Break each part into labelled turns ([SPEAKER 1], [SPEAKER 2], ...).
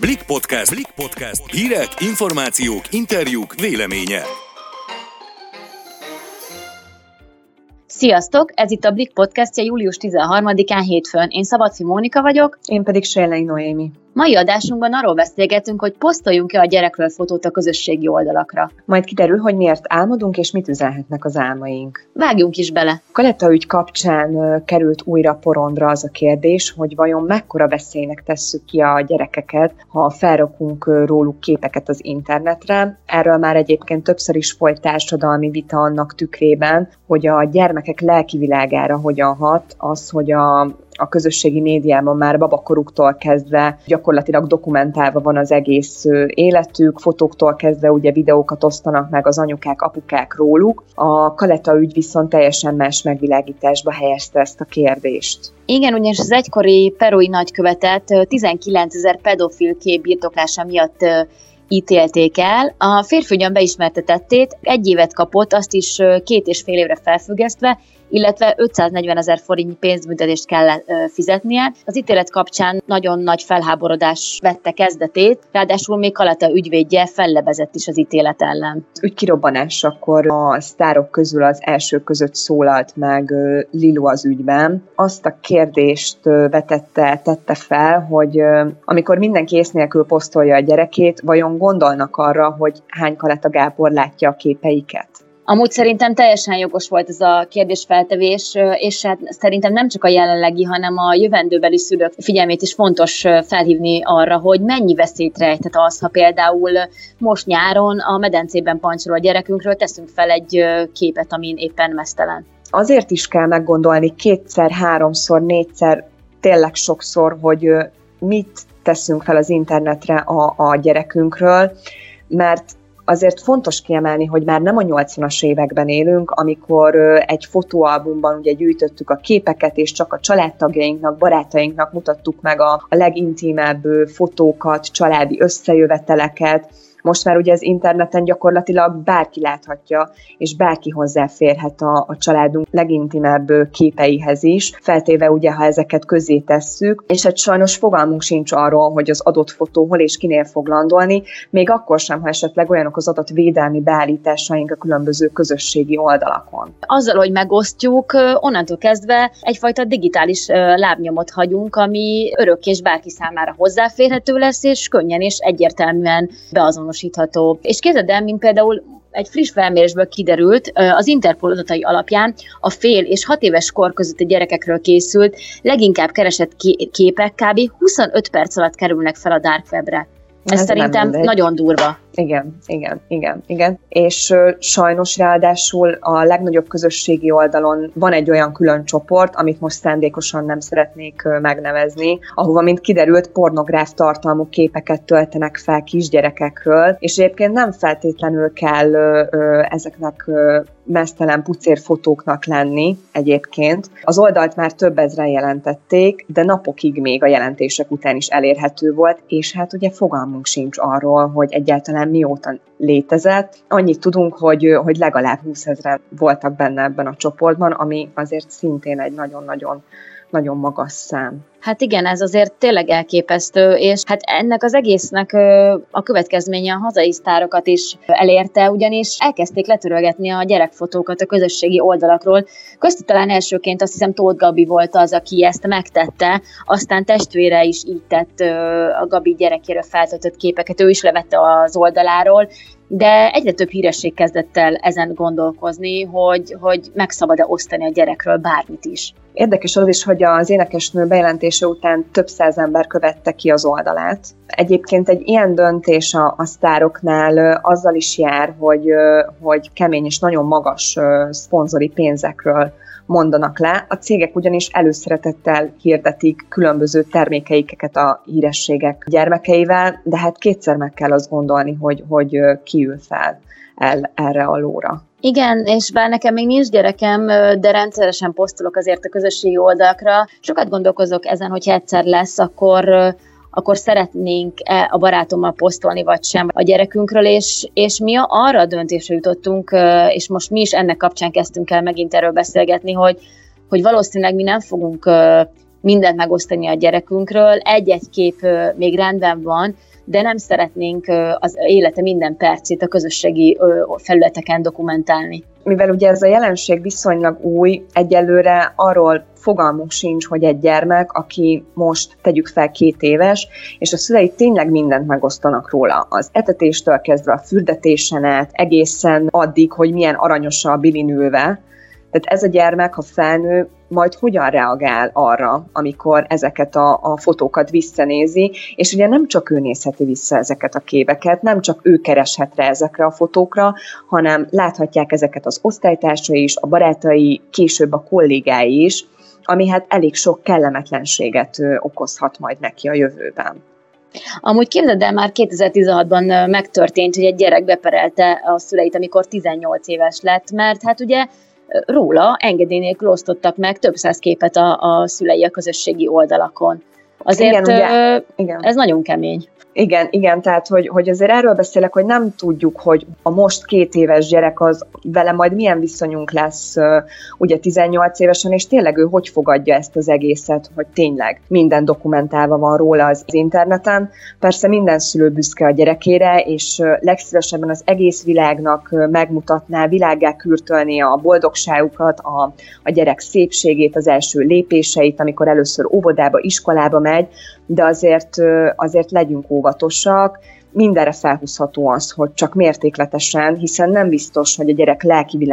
[SPEAKER 1] Blik Podcast. Blik Podcast. Hírek, információk, interjúk, véleménye.
[SPEAKER 2] Sziasztok! Ez itt a Blik podcastja július 13-án hétfőn. Én Szabadfi Mónika vagyok.
[SPEAKER 3] Én pedig Sérlei Noémi.
[SPEAKER 2] Mai adásunkban arról beszélgetünk, hogy posztoljunk-e a gyerekről fotót a közösségi oldalakra.
[SPEAKER 3] Majd kiderül, hogy miért álmodunk és mit üzenhetnek az álmaink.
[SPEAKER 2] Vágjunk is bele.
[SPEAKER 3] Kaletta ügy kapcsán került újra porondra az a kérdés, hogy vajon mekkora veszélynek tesszük ki a gyerekeket, ha felrakunk róluk képeket az internetre. Erről már egyébként többször is folyt társadalmi vita annak tükrében, hogy a gyermekek lelki világára hogyan hat az, hogy a a közösségi médiában már babakoruktól kezdve gyakorlatilag dokumentálva van az egész életük, fotóktól kezdve ugye videókat osztanak meg az anyukák, apukák róluk. A Kaleta ügy viszont teljesen más megvilágításba helyezte ezt a kérdést.
[SPEAKER 2] Igen, ugyanis az egykori perui nagykövetet 19 ezer pedofil kép birtoklása miatt ítélték el. A férfi ugyan beismertetettét, egy évet kapott, azt is két és fél évre felfüggesztve, illetve 540 ezer forintnyi pénzbüntetést kell fizetnie. Az ítélet kapcsán nagyon nagy felháborodás vette kezdetét, ráadásul még Kalata ügyvédje fellebezett is az ítélet ellen.
[SPEAKER 3] Ügykirobbanásakor a sztárok közül az első között szólalt meg Lilu az ügyben. Azt a kérdést vetette, tette fel, hogy amikor mindenki ész nélkül posztolja a gyerekét, vajon gondolnak arra, hogy hány Kalata Gábor látja a képeiket?
[SPEAKER 2] Amúgy szerintem teljesen jogos volt ez a kérdésfeltevés, és hát szerintem nem csak a jelenlegi, hanem a jövendőbeli szülők figyelmét is fontos felhívni arra, hogy mennyi veszélyt rejthet az, ha például most nyáron a medencében pancsoló a gyerekünkről teszünk fel egy képet, amin éppen mesztelen.
[SPEAKER 3] Azért is kell meggondolni kétszer, háromszor, négyszer, tényleg sokszor, hogy mit teszünk fel az internetre a, a gyerekünkről, mert azért fontos kiemelni, hogy már nem a 80-as években élünk, amikor egy fotóalbumban ugye gyűjtöttük a képeket, és csak a családtagjainknak, barátainknak mutattuk meg a, a legintimebb fotókat, családi összejöveteleket, most már ugye az interneten gyakorlatilag bárki láthatja, és bárki hozzáférhet a, a családunk legintimebb képeihez is, feltéve ugye, ha ezeket közé tesszük, és hát sajnos fogalmunk sincs arról, hogy az adott fotó hol és kinél fog landolni, még akkor sem, ha esetleg olyanok az adott védelmi beállításaink a különböző közösségi oldalakon.
[SPEAKER 2] Azzal, hogy megosztjuk, onnantól kezdve egyfajta digitális lábnyomot hagyunk, ami örök és bárki számára hozzáférhető lesz, és könnyen és egyértelműen beazonos azonosítható. És képzeld el, mint például egy friss felmérésből kiderült, az Interpol adatai alapján a fél és hat éves kor közötti gyerekekről készült leginkább keresett képek kb. 25 perc alatt kerülnek fel a Dark Webre. Ez, Ez szerintem nagyon durva.
[SPEAKER 3] Igen, igen, igen, igen. És uh, sajnos ráadásul a legnagyobb közösségi oldalon van egy olyan külön csoport, amit most szándékosan nem szeretnék uh, megnevezni, ahova, mint kiderült, pornográf tartalmú képeket töltenek fel kisgyerekekről, és egyébként nem feltétlenül kell uh, ezeknek mesztelen pucér fotóknak lenni egyébként. Az oldalt már több ezren jelentették, de napokig még a jelentések után is elérhető volt, és hát ugye fogalmunk sincs arról, hogy egyáltalán mióta létezett. Annyit tudunk, hogy, hogy legalább 20 ezeren voltak benne ebben a csoportban, ami azért szintén egy nagyon-nagyon nagyon magas szám.
[SPEAKER 2] Hát igen, ez azért tényleg elképesztő, és hát ennek az egésznek a következménye a hazai sztárokat is elérte, ugyanis elkezdték letörölgetni a gyerekfotókat a közösségi oldalakról. Köztük talán elsőként azt hiszem Tóth Gabi volt az, aki ezt megtette, aztán testvére is így tett a Gabi gyerekéről feltöltött képeket, ő is levette az oldaláról, de egyre több híresség kezdett el ezen gondolkozni, hogy, hogy meg szabad-e osztani a gyerekről bármit is.
[SPEAKER 3] Érdekes az is, hogy az énekesnő bejelentése után több száz ember követte ki az oldalát. Egyébként egy ilyen döntés a, a sztároknál azzal is jár, hogy, hogy kemény és nagyon magas szponzori pénzekről mondanak le. A cégek ugyanis előszeretettel hirdetik különböző termékeiket a hírességek gyermekeivel, de hát kétszer meg kell azt gondolni, hogy, hogy kiül fel el erre a lóra.
[SPEAKER 2] Igen, és bár nekem még nincs gyerekem, de rendszeresen posztolok azért a közösségi oldalakra. Sokat gondolkozok ezen, hogy egyszer lesz, akkor akkor szeretnénk -e a barátommal posztolni, vagy sem a gyerekünkről, és, és mi arra a döntésre jutottunk, és most mi is ennek kapcsán kezdtünk el megint erről beszélgetni, hogy, hogy valószínűleg mi nem fogunk mindent megosztani a gyerekünkről. Egy-egy kép még rendben van, de nem szeretnénk az élete minden percét a közösségi felületeken dokumentálni.
[SPEAKER 3] Mivel ugye ez a jelenség viszonylag új, egyelőre arról fogalmunk sincs, hogy egy gyermek, aki most tegyük fel két éves, és a szülei tényleg mindent megosztanak róla. Az etetéstől kezdve a fürdetésen át, egészen addig, hogy milyen aranyos a bilinülve, tehát ez a gyermek, ha felnő, majd hogyan reagál arra, amikor ezeket a, a fotókat visszanézi, és ugye nem csak ő nézheti vissza ezeket a képeket, nem csak ő kereshet rá ezekre a fotókra, hanem láthatják ezeket az osztálytársai is, a barátai, később a kollégái is, ami hát elég sok kellemetlenséget okozhat majd neki a jövőben.
[SPEAKER 2] Amúgy képzeld el, már 2016-ban megtörtént, hogy egy gyerek beperelte a szüleit, amikor 18 éves lett, mert hát ugye róla engedély nélkül osztottak meg több száz képet a, a szülei a közösségi oldalakon. Azért igen, ugye, igen. ez nagyon kemény.
[SPEAKER 3] Igen, igen, tehát hogy, hogy azért erről beszélek, hogy nem tudjuk, hogy a most két éves gyerek az vele majd milyen viszonyunk lesz ugye 18 évesen, és tényleg ő hogy fogadja ezt az egészet, hogy tényleg minden dokumentálva van róla az interneten. Persze minden szülő büszke a gyerekére, és legszívesebben az egész világnak megmutatná, világgá kürtölni a boldogságukat, a, a gyerek szépségét, az első lépéseit, amikor először óvodába, iskolába megy, de azért, azért legyünk óvatosak, mindenre felhúzható az, hogy csak mértékletesen, hiszen nem biztos, hogy a gyerek lelki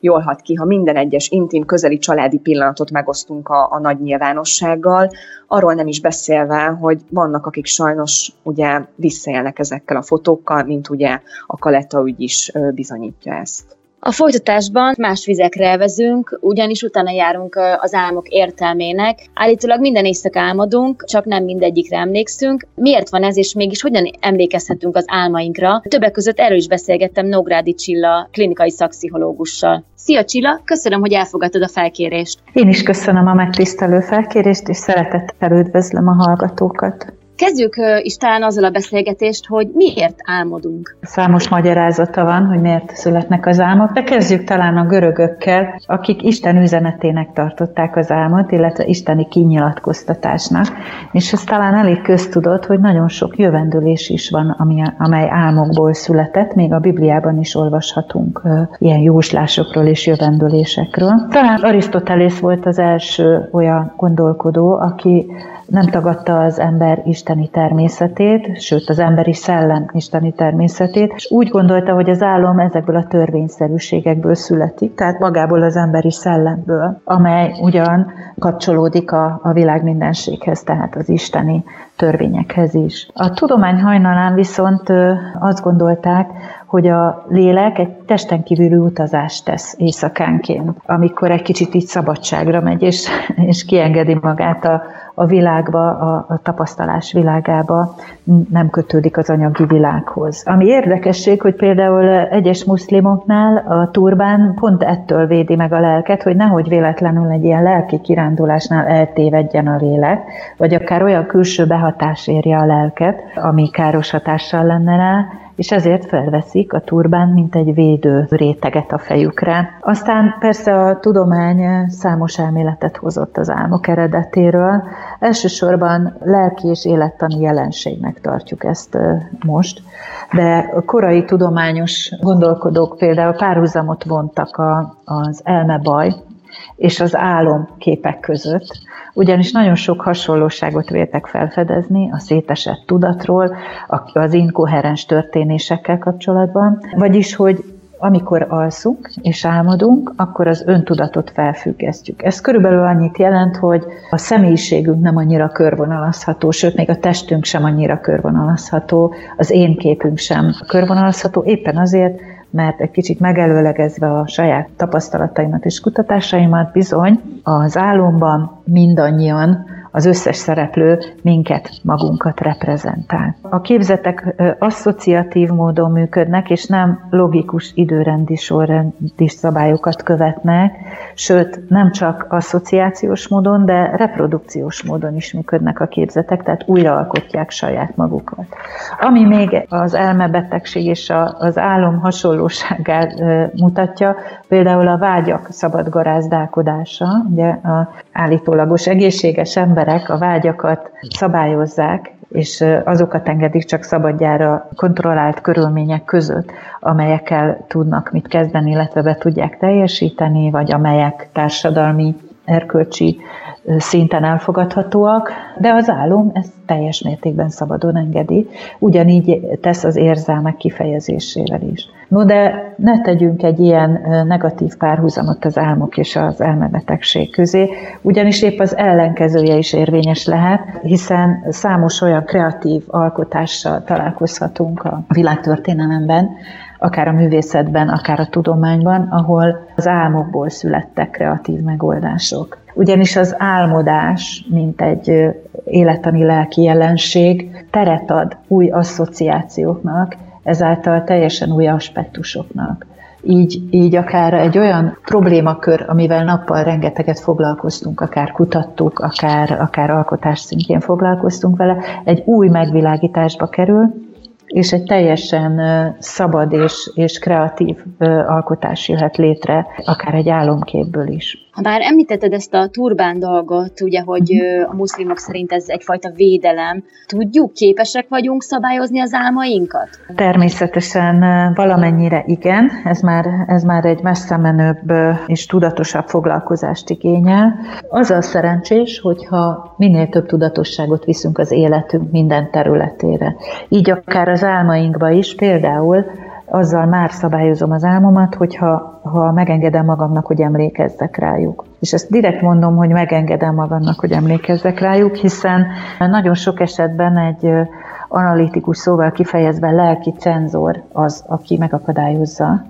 [SPEAKER 3] jól hat ki, ha minden egyes intim, közeli családi pillanatot megosztunk a, a nagy nyilvánossággal, arról nem is beszélve, hogy vannak, akik sajnos ugye visszaélnek ezekkel a fotókkal, mint ugye a Kaletta ügy is bizonyítja ezt.
[SPEAKER 2] A folytatásban más vizekre elvezünk, ugyanis utána járunk az álmok értelmének. Állítólag minden éjszaka álmodunk, csak nem mindegyikre emlékszünk. Miért van ez, és mégis hogyan emlékezhetünk az álmainkra? Többek között erről is beszélgettem Nógrádi Csilla klinikai szakpszichológussal. Szia Csilla, köszönöm, hogy elfogadtad a felkérést.
[SPEAKER 4] Én is köszönöm a megtisztelő felkérést, és szeretettel üdvözlöm a hallgatókat.
[SPEAKER 2] Kezdjük is talán azzal a beszélgetést, hogy miért álmodunk.
[SPEAKER 4] Számos magyarázata van, hogy miért születnek az álmok, de kezdjük talán a görögökkel, akik Isten üzenetének tartották az álmot, illetve isteni kinyilatkoztatásnak. És ez talán elég köztudott, hogy nagyon sok jövendőlés is van, ami, amely álmokból született, még a Bibliában is olvashatunk ilyen jóslásokról és jövendőlésekről. Talán Arisztotelész volt az első olyan gondolkodó, aki nem tagadta az ember isteni természetét, sőt az emberi szellem isteni természetét, és úgy gondolta, hogy az álom ezekből a törvényszerűségekből születik, tehát magából az emberi szellemből, amely ugyan kapcsolódik a, a világ mindenséghez, tehát az isteni törvényekhez is. A tudomány hajnalán viszont azt gondolták, hogy a lélek egy testen kívüli utazást tesz éjszakánként, amikor egy kicsit így szabadságra megy, és, és kiengedi magát a, a világba, a, a tapasztalás világába, nem kötődik az anyagi világhoz. Ami érdekesség, hogy például egyes muszlimoknál a turbán pont ettől védi meg a lelket, hogy nehogy véletlenül egy ilyen lelki kirándulásnál eltévedjen a lélek, vagy akár olyan külső behatás érje a lelket, ami káros hatással lenne rá, és ezért felveszik a turbán, mint egy védő réteget a fejükre. Aztán persze a tudomány számos elméletet hozott az álmok eredetéről. Elsősorban lelki és élettani jelenségnek tartjuk ezt most, de a korai tudományos gondolkodók például párhuzamot vontak az elmebaj és az álom képek között, ugyanis nagyon sok hasonlóságot véltek felfedezni a szétesett tudatról, az inkoherens történésekkel kapcsolatban, vagyis, hogy amikor alszunk és álmodunk, akkor az öntudatot felfüggesztjük. Ez körülbelül annyit jelent, hogy a személyiségünk nem annyira körvonalazható, sőt, még a testünk sem annyira körvonalazható, az én képünk sem körvonalazható, éppen azért, mert egy kicsit megelőlegezve a saját tapasztalataimat és kutatásaimat bizony az álomban mindannyian az összes szereplő minket, magunkat reprezentál. A képzetek asszociatív módon működnek, és nem logikus időrendi sorrendi szabályokat követnek, sőt, nem csak asszociációs módon, de reprodukciós módon is működnek a képzetek, tehát újraalkotják saját magukat. Ami még az elmebetegség és az álom hasonlóságát mutatja, például a vágyak szabad garázdálkodása, ugye a állítólagos egészséges emberek a vágyakat szabályozzák, és azokat engedik csak szabadjára kontrollált körülmények között, amelyekkel tudnak mit kezdeni, illetve be tudják teljesíteni, vagy amelyek társadalmi, erkölcsi szinten elfogadhatóak, de az álom ezt teljes mértékben szabadon engedi, ugyanígy tesz az érzelmek kifejezésével is. No de ne tegyünk egy ilyen negatív párhuzamot az álmok és az elmebetegség közé, ugyanis épp az ellenkezője is érvényes lehet, hiszen számos olyan kreatív alkotással találkozhatunk a világtörténelemben, akár a művészetben, akár a tudományban, ahol az álmokból születtek kreatív megoldások. Ugyanis az álmodás, mint egy élettani lelki jelenség, teret ad új asszociációknak, ezáltal teljesen új aspektusoknak. Így, így akár egy olyan problémakör, amivel nappal rengeteget foglalkoztunk, akár kutattuk, akár, akár alkotás szintjén foglalkoztunk vele, egy új megvilágításba kerül, és egy teljesen szabad és, és kreatív alkotás jöhet létre, akár egy álomképből is.
[SPEAKER 2] Ha már említetted ezt a turbán dolgot, ugye, hogy uh-huh. a muszlimok szerint ez egyfajta védelem, tudjuk, képesek vagyunk szabályozni az álmainkat?
[SPEAKER 4] Természetesen valamennyire igen, ez már, ez már egy messze menőbb és tudatosabb foglalkozást igényel. Az a szerencsés, hogyha minél több tudatosságot viszünk az életünk minden területére. Így akár az álmainkba is, például azzal már szabályozom az álmomat, hogyha ha megengedem magamnak, hogy emlékezzek rájuk. És ezt direkt mondom, hogy megengedem magamnak, hogy emlékezzek rájuk, hiszen nagyon sok esetben egy analitikus szóval kifejezve lelki cenzor az, aki megakadályozza,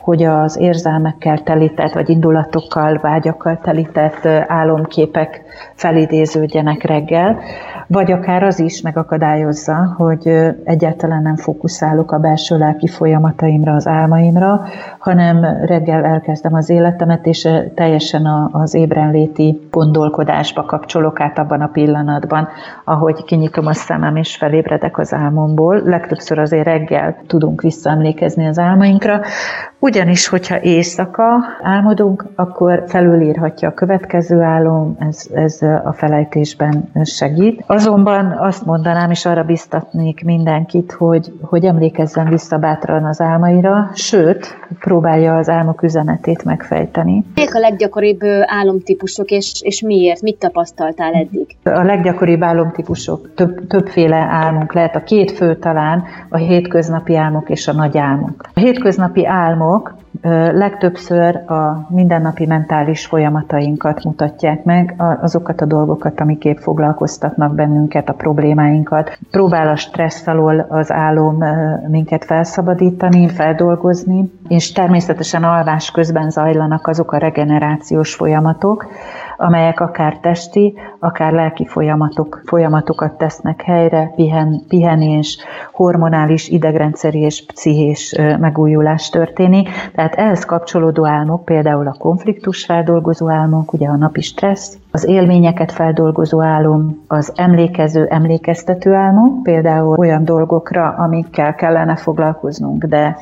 [SPEAKER 4] hogy az érzelmekkel telített, vagy indulatokkal, vágyakkal telített álomképek felidéződjenek reggel, vagy akár az is megakadályozza, hogy egyáltalán nem fókuszálok a belső lelki folyamataimra, az álmaimra, hanem reggel elkezdem az életemet, és teljesen az ébrenléti gondolkodásba kapcsolok át abban a pillanatban, ahogy kinyitom a szemem és felébredek az álmomból. Legtöbbször azért reggel tudunk visszaemlékezni az álmainkra, ugyanis, hogyha éjszaka álmodunk, akkor felülírhatja a következő álom, ez, ez a felejtésben segít. Azonban azt mondanám, és arra biztatnék mindenkit, hogy, hogy emlékezzen vissza bátran az álmaira, sőt, próbálja az álmok üzenetét megfejteni.
[SPEAKER 2] Melyek a leggyakoribb álomtípusok, és, és miért? Mit tapasztaltál eddig?
[SPEAKER 4] A leggyakoribb álomtípusok, több, többféle álmunk lehet. A két fő talán a hétköznapi álmok és a nagy álmok. A hétköznapi álmok legtöbbször a mindennapi mentális folyamatainkat mutatják meg, azokat a dolgokat, amik épp foglalkoztatnak bennünket, a problémáinkat. Próbál a stressz alól az álom minket felszabadítani, feldolgozni, és természetesen alvás közben zajlanak azok a regenerációs folyamatok, amelyek akár testi, akár lelki folyamatok, folyamatokat tesznek helyre, pihen, pihenés, hormonális, idegrendszeri és pszichés megújulás történik. Tehát ehhez kapcsolódó álmok, például a konfliktus feldolgozó álmok, ugye a napi stressz, az élményeket feldolgozó álom, az emlékező, emlékeztető álmok, például olyan dolgokra, amikkel kellene foglalkoznunk, de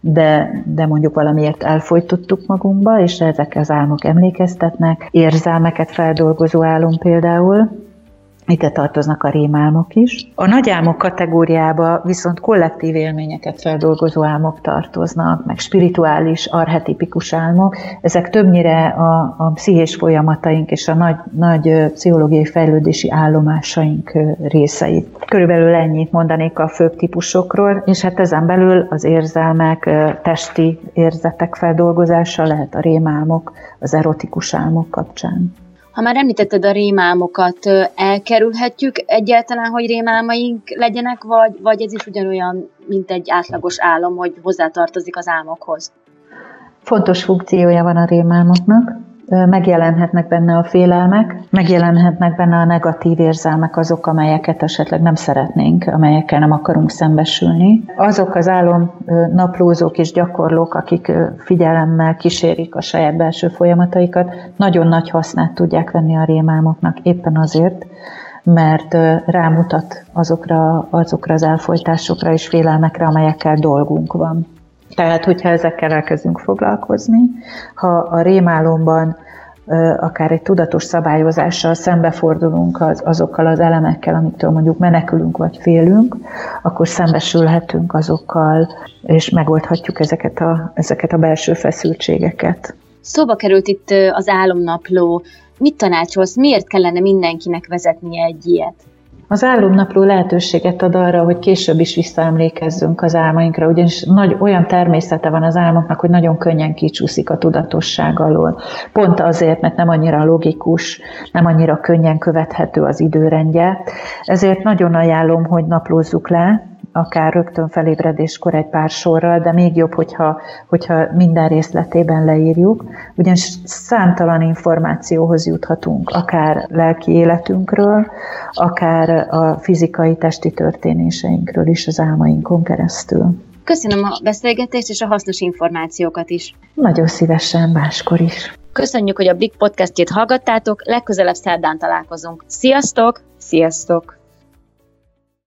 [SPEAKER 4] de, de mondjuk valamiért elfolytottuk magunkba, és ezek az álmok emlékeztetnek. Érzelmeket feldolgozó álom például, ide tartoznak a rémálmok is. A nagy álmok kategóriába viszont kollektív élményeket feldolgozó álmok tartoznak, meg spirituális, arhetipikus álmok. Ezek többnyire a, a pszichés folyamataink és a nagy, nagy pszichológiai fejlődési állomásaink részei. Körülbelül ennyit mondanék a főbb típusokról, és hát ezen belül az érzelmek, testi érzetek feldolgozása lehet a rémálmok, az erotikus álmok kapcsán.
[SPEAKER 2] Ha már említetted a rémálmokat, elkerülhetjük egyáltalán, hogy rémálmaink legyenek, vagy, vagy ez is ugyanolyan, mint egy átlagos álom, hogy hozzátartozik az álmokhoz?
[SPEAKER 4] Fontos funkciója van a rémálmoknak, megjelenhetnek benne a félelmek, megjelenhetnek benne a negatív érzelmek, azok, amelyeket esetleg nem szeretnénk, amelyekkel nem akarunk szembesülni. Azok az álom naplózók és gyakorlók, akik figyelemmel kísérik a saját belső folyamataikat, nagyon nagy hasznát tudják venni a rémálmoknak, éppen azért, mert rámutat azokra, azokra az elfolytásokra és félelmekre, amelyekkel dolgunk van. Tehát, hogyha ezekkel elkezdünk foglalkozni, ha a rémálomban akár egy tudatos szabályozással szembefordulunk az, azokkal az elemekkel, amiktől mondjuk menekülünk vagy félünk, akkor szembesülhetünk azokkal, és megoldhatjuk ezeket a, ezeket a belső feszültségeket.
[SPEAKER 2] Szóba került itt az álomnapló. Mit tanácsolsz, miért kellene mindenkinek vezetnie egy ilyet?
[SPEAKER 4] Az álomnapló lehetőséget ad arra, hogy később is visszaemlékezzünk az álmainkra, ugyanis nagy, olyan természete van az álmoknak, hogy nagyon könnyen kicsúszik a tudatosság alól. Pont azért, mert nem annyira logikus, nem annyira könnyen követhető az időrendje. Ezért nagyon ajánlom, hogy naplózzuk le, akár rögtön felébredéskor egy pár sorral, de még jobb, hogyha, hogyha minden részletében leírjuk, ugyanis számtalan információhoz juthatunk, akár lelki életünkről, akár a fizikai testi történéseinkről is az álmainkon keresztül.
[SPEAKER 2] Köszönöm a beszélgetést és a hasznos információkat is.
[SPEAKER 4] Nagyon szívesen, máskor is.
[SPEAKER 2] Köszönjük, hogy a Big Podcastjét hallgattátok, legközelebb szerdán találkozunk. Sziasztok!
[SPEAKER 3] Sziasztok!